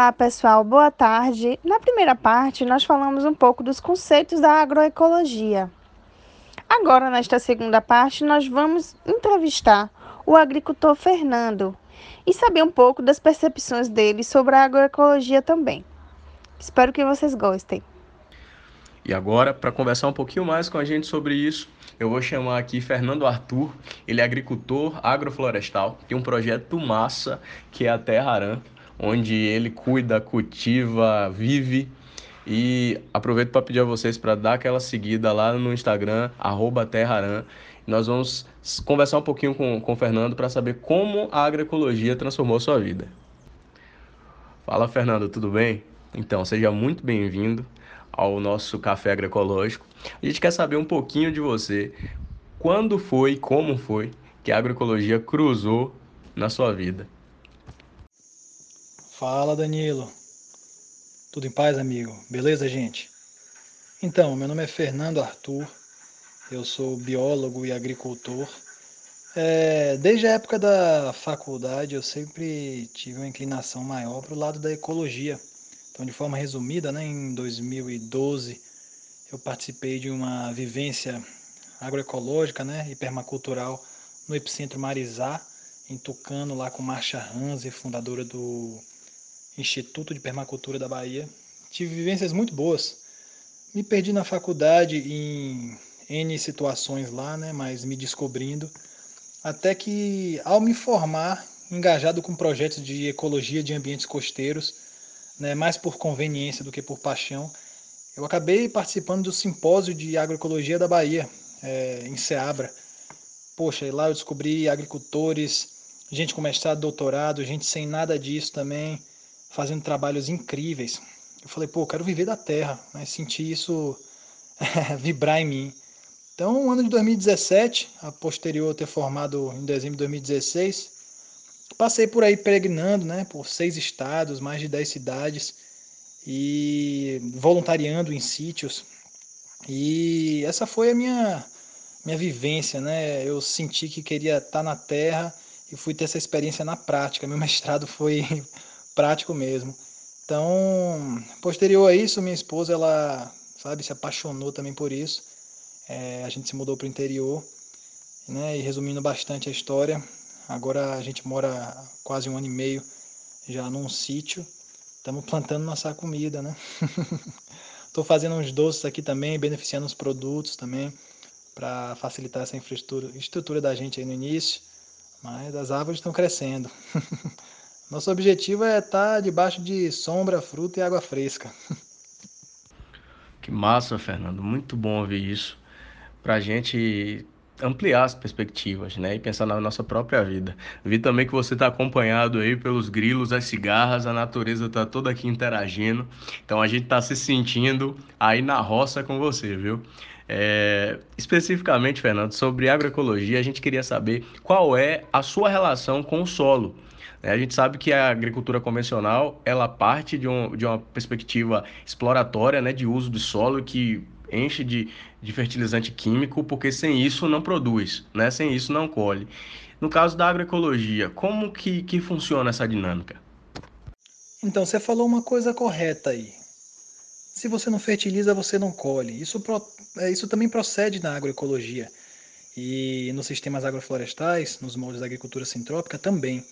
Olá, pessoal, boa tarde. Na primeira parte, nós falamos um pouco dos conceitos da agroecologia. Agora, nesta segunda parte, nós vamos entrevistar o agricultor Fernando e saber um pouco das percepções dele sobre a agroecologia também. Espero que vocês gostem. E agora, para conversar um pouquinho mais com a gente sobre isso, eu vou chamar aqui Fernando Arthur. Ele é agricultor agroflorestal, tem um projeto massa que é a Terra Aran onde ele cuida, cultiva, vive. E aproveito para pedir a vocês para dar aquela seguida lá no Instagram, @terraran. Nós vamos conversar um pouquinho com, com o Fernando para saber como a agroecologia transformou sua vida. Fala, Fernando, tudo bem? Então, seja muito bem-vindo ao nosso Café Agroecológico. A gente quer saber um pouquinho de você. Quando foi, como foi que a agroecologia cruzou na sua vida? Fala Danilo. Tudo em paz, amigo? Beleza, gente? Então, meu nome é Fernando Arthur, eu sou biólogo e agricultor. É, desde a época da faculdade, eu sempre tive uma inclinação maior para o lado da ecologia. Então, de forma resumida, né, em 2012, eu participei de uma vivência agroecológica né, e permacultural no Epicentro Marizá, em Tucano, lá com Marcia Hanze, fundadora do Instituto de Permacultura da Bahia. Tive vivências muito boas. Me perdi na faculdade em N situações lá, né, mas me descobrindo. Até que, ao me formar, engajado com projetos de ecologia de ambientes costeiros, né, mais por conveniência do que por paixão, eu acabei participando do simpósio de agroecologia da Bahia, é, em Ceabra. Poxa, e lá eu descobri agricultores, gente com mestrado, doutorado, gente sem nada disso também, fazendo trabalhos incríveis. Eu falei, pô, eu quero viver da terra, né? sentir isso vibrar em mim. Então, o ano de 2017, a posterior ter formado em dezembro de 2016, passei por aí peregrinando, né, por seis estados, mais de dez cidades e voluntariando em sítios. E essa foi a minha minha vivência, né? Eu senti que queria estar na terra e fui ter essa experiência na prática. Meu mestrado foi prático mesmo. Então, posterior a isso, minha esposa, ela, sabe, se apaixonou também por isso. É, a gente se mudou para o interior, né? E resumindo bastante a história, agora a gente mora quase um ano e meio já num sítio. Estamos plantando nossa comida, né? Estou fazendo uns doces aqui também, beneficiando os produtos também, para facilitar essa infraestrutura estrutura da gente aí no início. Mas as árvores estão crescendo. Nosso objetivo é estar tá debaixo de sombra, fruta e água fresca. Que massa, Fernando. Muito bom ouvir isso. Para a gente ampliar as perspectivas, né? E pensar na nossa própria vida. Vi também que você está acompanhado aí pelos grilos, as cigarras, a natureza está toda aqui interagindo. Então a gente está se sentindo aí na roça com você, viu? É, especificamente, Fernando, sobre agroecologia, a gente queria saber qual é a sua relação com o solo. A gente sabe que a agricultura convencional ela parte de, um, de uma perspectiva exploratória, né, de uso do solo que enche de, de fertilizante químico, porque sem isso não produz, né? sem isso não colhe. No caso da agroecologia, como que, que funciona essa dinâmica? Então, você falou uma coisa correta aí. Se você não fertiliza, você não colhe. Isso, é, isso também procede na agroecologia. E nos sistemas agroflorestais, nos moldes da agricultura sintrópica também.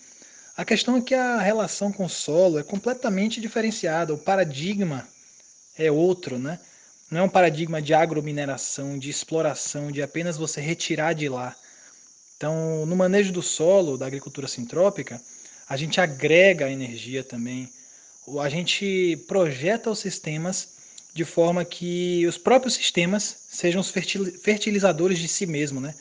A questão é que a relação com o solo é completamente diferenciada, o paradigma é outro, né? Não é um paradigma de agromineração, de exploração, de apenas você retirar de lá. Então, no manejo do solo, da agricultura sintrópica, a gente agrega energia também, a gente projeta os sistemas de forma que os próprios sistemas sejam os fertilizadores de si mesmo, né?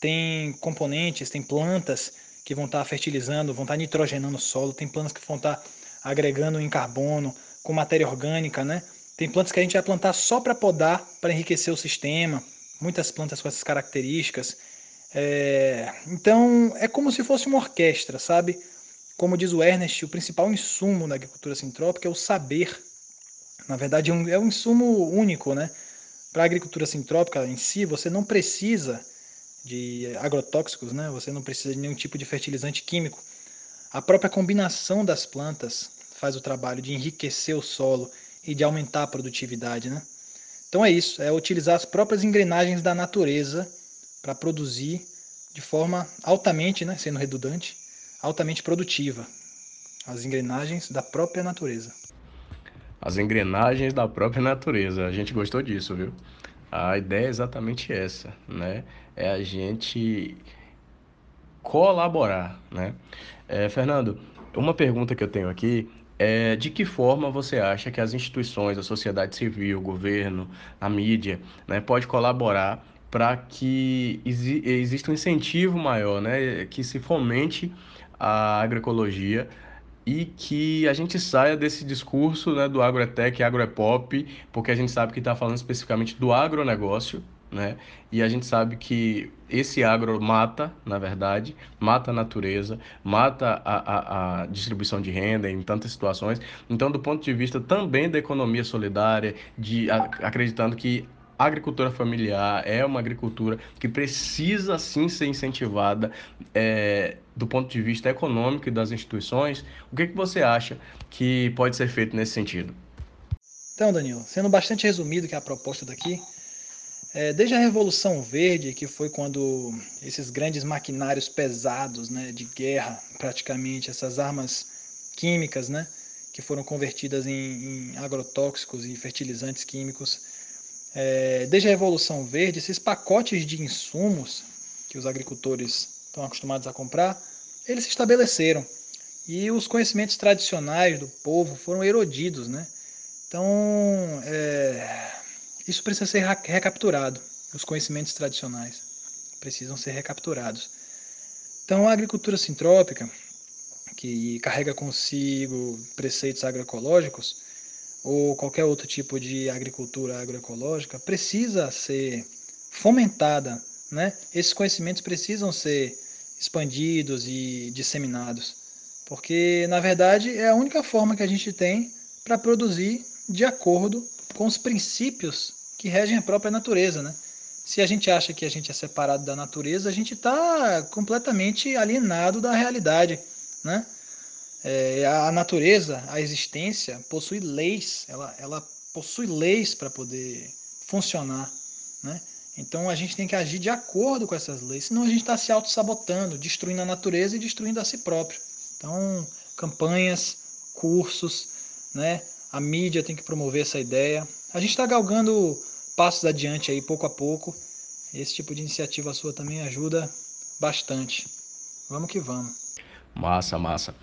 Tem componentes, tem plantas que vão estar fertilizando, vão estar nitrogenando o solo, tem plantas que vão estar agregando em carbono, com matéria orgânica, né? Tem plantas que a gente vai plantar só para podar, para enriquecer o sistema, muitas plantas com essas características. É... Então, é como se fosse uma orquestra, sabe? Como diz o Ernest, o principal insumo da agricultura sintrópica é o saber. Na verdade, é um, é um insumo único, né? Para a agricultura sintrópica em si, você não precisa de agrotóxicos, né? Você não precisa de nenhum tipo de fertilizante químico. A própria combinação das plantas faz o trabalho de enriquecer o solo e de aumentar a produtividade, né? Então é isso, é utilizar as próprias engrenagens da natureza para produzir de forma altamente, né, sendo redundante, altamente produtiva. As engrenagens da própria natureza. As engrenagens da própria natureza. A gente gostou disso, viu? A ideia é exatamente essa, né? É a gente colaborar, né? É, Fernando, uma pergunta que eu tenho aqui é, de que forma você acha que as instituições, a sociedade civil, o governo, a mídia, né, pode colaborar para que exi exista um incentivo maior, né, que se fomente a agroecologia e que a gente saia desse discurso né, do agroetec, agroepop, porque a gente sabe que está falando especificamente do agronegócio, né? E a gente sabe que esse agro mata, na verdade, mata a natureza, mata a, a, a, distribuição de renda em tantas situações. Então, do ponto de vista também da economia solidária, de a, acreditando que a agricultura familiar é uma agricultura que precisa sim ser incentivada é, do ponto de vista econômico e das instituições. O que, que você acha que pode ser feito nesse sentido? Então, Danilo, sendo bastante resumido que é a proposta daqui, é, desde a Revolução Verde, que foi quando esses grandes maquinários pesados né, de guerra, praticamente, essas armas químicas, né, que foram convertidas em, em agrotóxicos e fertilizantes químicos, é, desde a Revolução Verde, esses pacotes de insumos que os agricultores estão acostumados a comprar, eles se estabeleceram. E os conhecimentos tradicionais do povo foram erodidos, né? Então, é, isso precisa ser recapturado. Os conhecimentos tradicionais precisam ser recapturados. Então, a agricultura sintrópica, que carrega consigo preceitos agroecológicos, ou qualquer outro tipo de agricultura agroecológica, precisa ser fomentada. Né? Esses conhecimentos precisam ser expandidos e disseminados, porque, na verdade, é a única forma que a gente tem para produzir de acordo com os princípios que regem a própria natureza, né? Se a gente acha que a gente é separado da natureza, a gente está completamente alienado da realidade, né? É, a natureza, a existência, possui leis, ela, ela possui leis para poder funcionar, né? Então a gente tem que agir de acordo com essas leis, senão a gente está se auto-sabotando, destruindo a natureza e destruindo a si próprio. Então, campanhas, cursos, né? A mídia tem que promover essa ideia. A gente está galgando passos adiante aí, pouco a pouco. Esse tipo de iniciativa sua também ajuda bastante. Vamos que vamos. Massa, massa.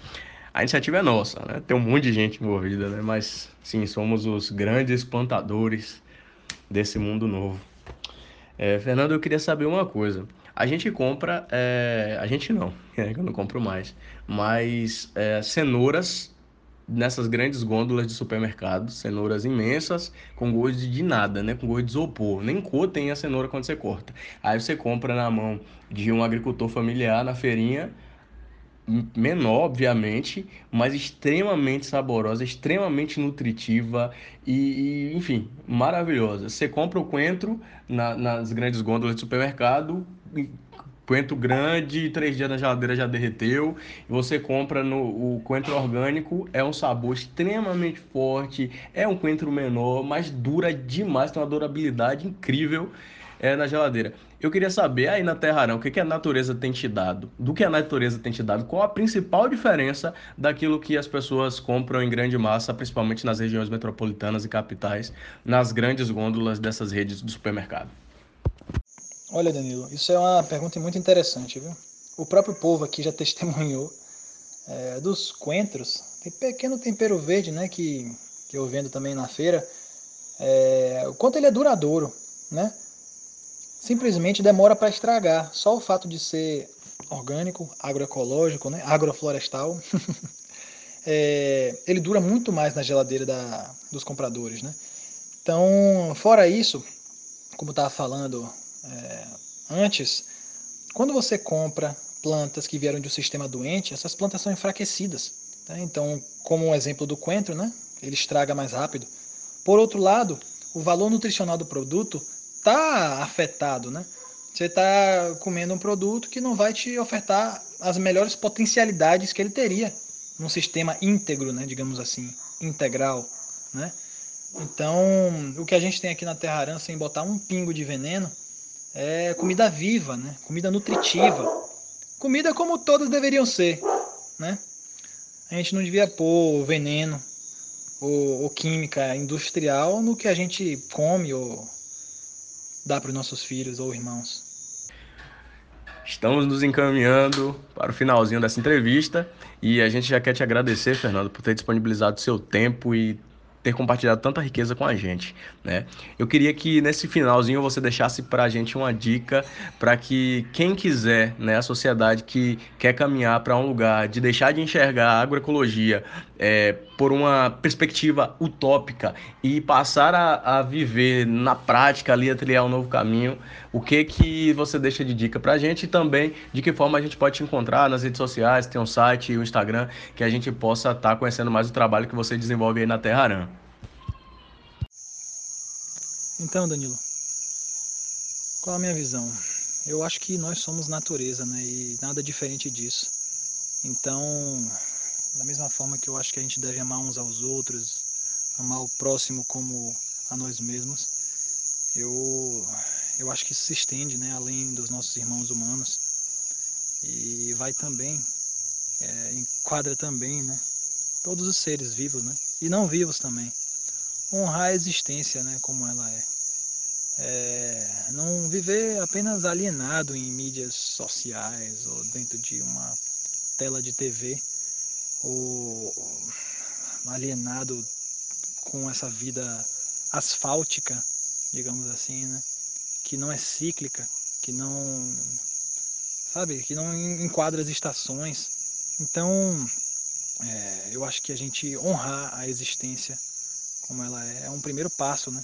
A iniciativa é nossa, né? Tem um monte de gente envolvida, né? Mas sim, somos os grandes plantadores desse mundo novo. É, Fernando, eu queria saber uma coisa. A gente compra, é... a gente não, é eu não compro mais, mas é, cenouras nessas grandes gôndolas de supermercado, cenouras imensas com gosto de nada, né? Com gosto de isopor. Nem cor tem a cenoura quando você corta. Aí você compra na mão de um agricultor familiar na feirinha, menor, obviamente, mas extremamente saborosa, extremamente nutritiva e, e enfim, maravilhosa. Você compra o coentro na, nas grandes gôndolas de supermercado, coentro grande, três dias na geladeira já derreteu. Você compra no o coentro orgânico, é um sabor extremamente forte, é um coentro menor, mas dura demais, tem uma durabilidade incrível é, na geladeira. Eu queria saber aí na Terra Arão, o que, que a natureza tem te dado? Do que a natureza tem te dado? Qual a principal diferença daquilo que as pessoas compram em grande massa, principalmente nas regiões metropolitanas e capitais, nas grandes gôndolas dessas redes do supermercado? Olha, Danilo, isso é uma pergunta muito interessante, viu? O próprio povo aqui já testemunhou é, dos coentros. Tem pequeno tempero verde, né, que, que eu vendo também na feira. É, o quanto ele é duradouro, né? Simplesmente demora para estragar. Só o fato de ser orgânico, agroecológico, né, agroflorestal, é, ele dura muito mais na geladeira da, dos compradores, né? Então, fora isso, como estava falando é, antes, quando você compra plantas que vieram de um sistema doente, essas plantas são enfraquecidas. Tá? Então, como um exemplo do coentro, né? ele estraga mais rápido. Por outro lado, o valor nutricional do produto está afetado. Né? Você está comendo um produto que não vai te ofertar as melhores potencialidades que ele teria. num sistema íntegro, né, digamos assim, integral, né? Então, o que a gente tem aqui na Terra Arã, sem botar um pingo de veneno, é comida viva, né? Comida nutritiva. Comida como todas deveriam ser, né? A gente não devia pôr veneno ou, ou química industrial no que a gente come ou dá para os nossos filhos ou irmãos. Estamos nos encaminhando para o finalzinho dessa entrevista e a gente já quer te agradecer, Fernando, por ter disponibilizado seu tempo e ter compartilhado tanta riqueza com a gente, né? Eu queria que nesse finalzinho você deixasse para a gente uma dica para que quem quiser, né, a sociedade que quer caminhar para um lugar de deixar de enxergar a agroecologia é, por uma perspectiva utópica e passar a, a, viver na prática ali, a trilhar um novo caminho, o que que você deixa de dica para a gente e também de que forma a gente pode te encontrar nas redes sociais, tem um site, o um Instagram, que a gente possa estar tá conhecendo mais o trabalho que você desenvolve aí na Terra Arã. Então, Danilo, qual a minha visão? Eu acho que nós somos natureza, né? E nada diferente disso. Então, da mesma forma que eu acho que a gente deve amar uns aos outros, amar o próximo como a nós mesmos, eu, eu acho que isso se estende, né? Além dos nossos irmãos humanos. E vai também, é, enquadra também, né? Todos os seres vivos, né? E não vivos também. Honrar a existência, né? Como ela é é, não viver apenas alienado em mídias sociais ou dentro de uma tela de TV ou alienado com essa vida asfáltica, digamos assim, né? que não é cíclica, que não sabe, que não enquadra as estações. Então, é, eu acho que a gente honrar a existência como ela é, é um primeiro passo, né?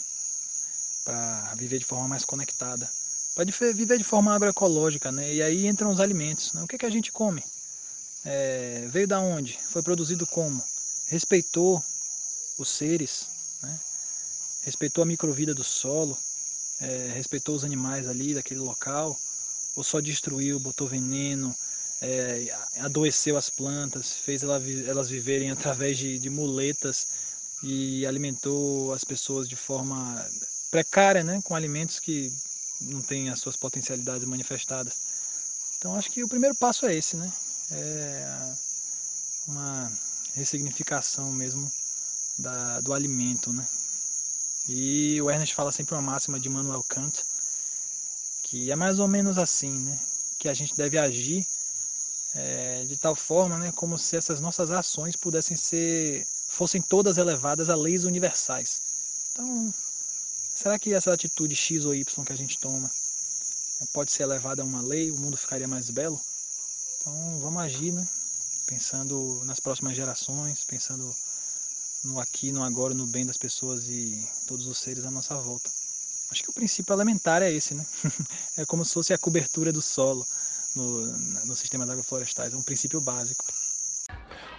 para viver de forma mais conectada, para viver de forma agroecológica, né? E aí entram os alimentos. Né? O que, que a gente come? É, veio da onde? Foi produzido como? Respeitou os seres, né? respeitou a microvida do solo, é, respeitou os animais ali daquele local, ou só destruiu, botou veneno, é, adoeceu as plantas, fez elas viverem através de, de muletas e alimentou as pessoas de forma precária, né, com alimentos que não têm as suas potencialidades manifestadas. Então acho que o primeiro passo é esse, né? É uma ressignificação mesmo da, do alimento, né? E o Ernest fala sempre uma máxima de Manuel Kant, que é mais ou menos assim, né? Que a gente deve agir é, de tal forma, né, como se essas nossas ações pudessem ser, fossem todas elevadas a leis universais. Então, Será que essa atitude X ou Y que a gente toma pode ser elevada a uma lei, o mundo ficaria mais belo? Então vamos agir, né? Pensando nas próximas gerações, pensando no aqui, no agora, no bem das pessoas e todos os seres à nossa volta. Acho que o princípio elementar é esse, né? é como se fosse a cobertura do solo no, no sistema agroflorestais, é um princípio básico.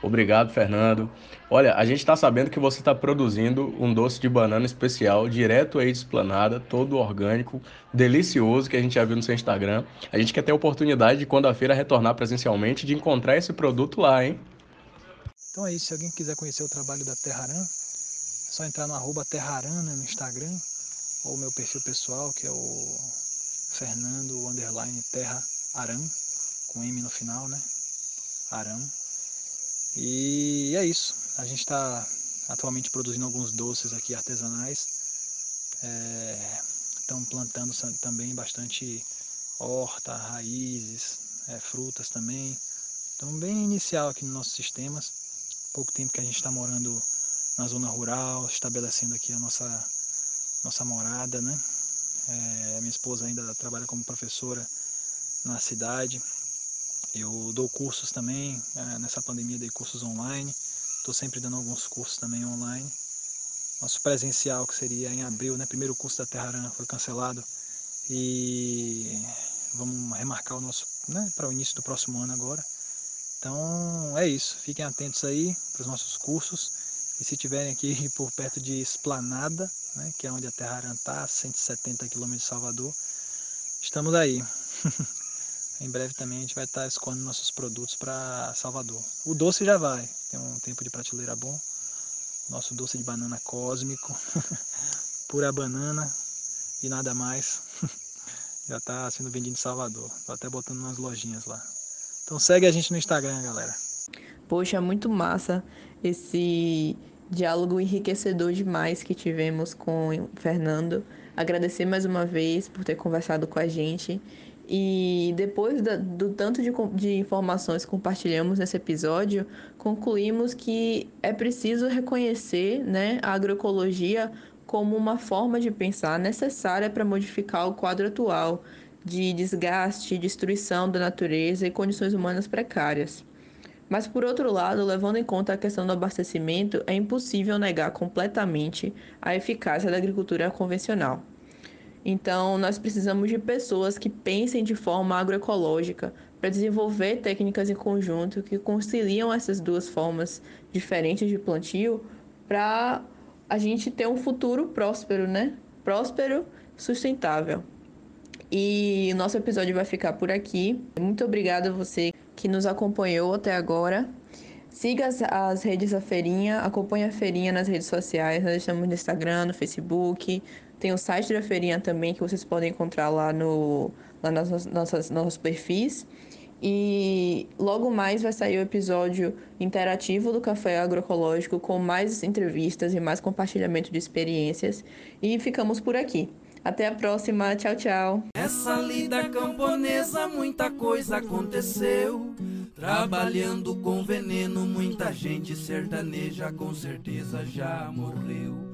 Obrigado, Fernando. Olha, a gente está sabendo que você está produzindo um doce de banana especial, direto aí de esplanada, todo orgânico, delicioso, que a gente já viu no seu Instagram. A gente quer ter a oportunidade de, quando a feira retornar presencialmente, de encontrar esse produto lá, hein? Então é isso. Se alguém quiser conhecer o trabalho da Terraran, é só entrar no arroba Terraran né, no Instagram, ou meu perfil pessoal, que é o Fernando Terra Aran, com M no final, né? Aran. E é isso. A gente está atualmente produzindo alguns doces aqui artesanais. Estão é, plantando também bastante horta, raízes, é, frutas também. Então bem inicial aqui nos nossos sistemas. Pouco tempo que a gente está morando na zona rural, estabelecendo aqui a nossa, nossa morada, né? É, minha esposa ainda trabalha como professora na cidade. Eu dou cursos também, é, nessa pandemia dei cursos online, estou sempre dando alguns cursos também online. Nosso presencial, que seria em abril, né? Primeiro curso da Terra Arana foi cancelado e vamos remarcar o nosso, né, para o início do próximo ano agora. Então é isso, fiquem atentos aí para os nossos cursos e se tiverem aqui por perto de Esplanada, né, que é onde a Terra Arana está, 170 km de Salvador, estamos aí. Em breve também a gente vai estar escolhendo nossos produtos para Salvador. O doce já vai, tem um tempo de prateleira bom. Nosso doce de banana cósmico, pura banana e nada mais. já está sendo vendido em Salvador. Estou até botando umas lojinhas lá. Então segue a gente no Instagram, galera. Poxa, muito massa esse diálogo enriquecedor demais que tivemos com o Fernando. Agradecer mais uma vez por ter conversado com a gente. E depois da, do tanto de, de informações que compartilhamos nesse episódio, concluímos que é preciso reconhecer né, a agroecologia como uma forma de pensar necessária para modificar o quadro atual de desgaste, destruição da natureza e condições humanas precárias. Mas, por outro lado, levando em conta a questão do abastecimento, é impossível negar completamente a eficácia da agricultura convencional. Então, nós precisamos de pessoas que pensem de forma agroecológica para desenvolver técnicas em conjunto que conciliam essas duas formas diferentes de plantio para a gente ter um futuro próspero, né? Próspero, sustentável. E nosso episódio vai ficar por aqui. Muito obrigada a você que nos acompanhou até agora. Siga as, as, redes da Feirinha, acompanhe a Feirinha nas redes sociais. Nós estamos no Instagram, no Facebook. Tem o site da Feirinha também que vocês podem encontrar lá, no, lá nas nossas, nossos perfis. E logo mais vai sair o episódio interativo do Café Agroecológico com mais entrevistas e mais compartilhamento de experiências. E ficamos por aqui. Até a próxima. Tchau, tchau. Essa lida camponesa, muita coisa aconteceu. Trabalhando com veneno, muita gente sertaneja com certeza já morreu.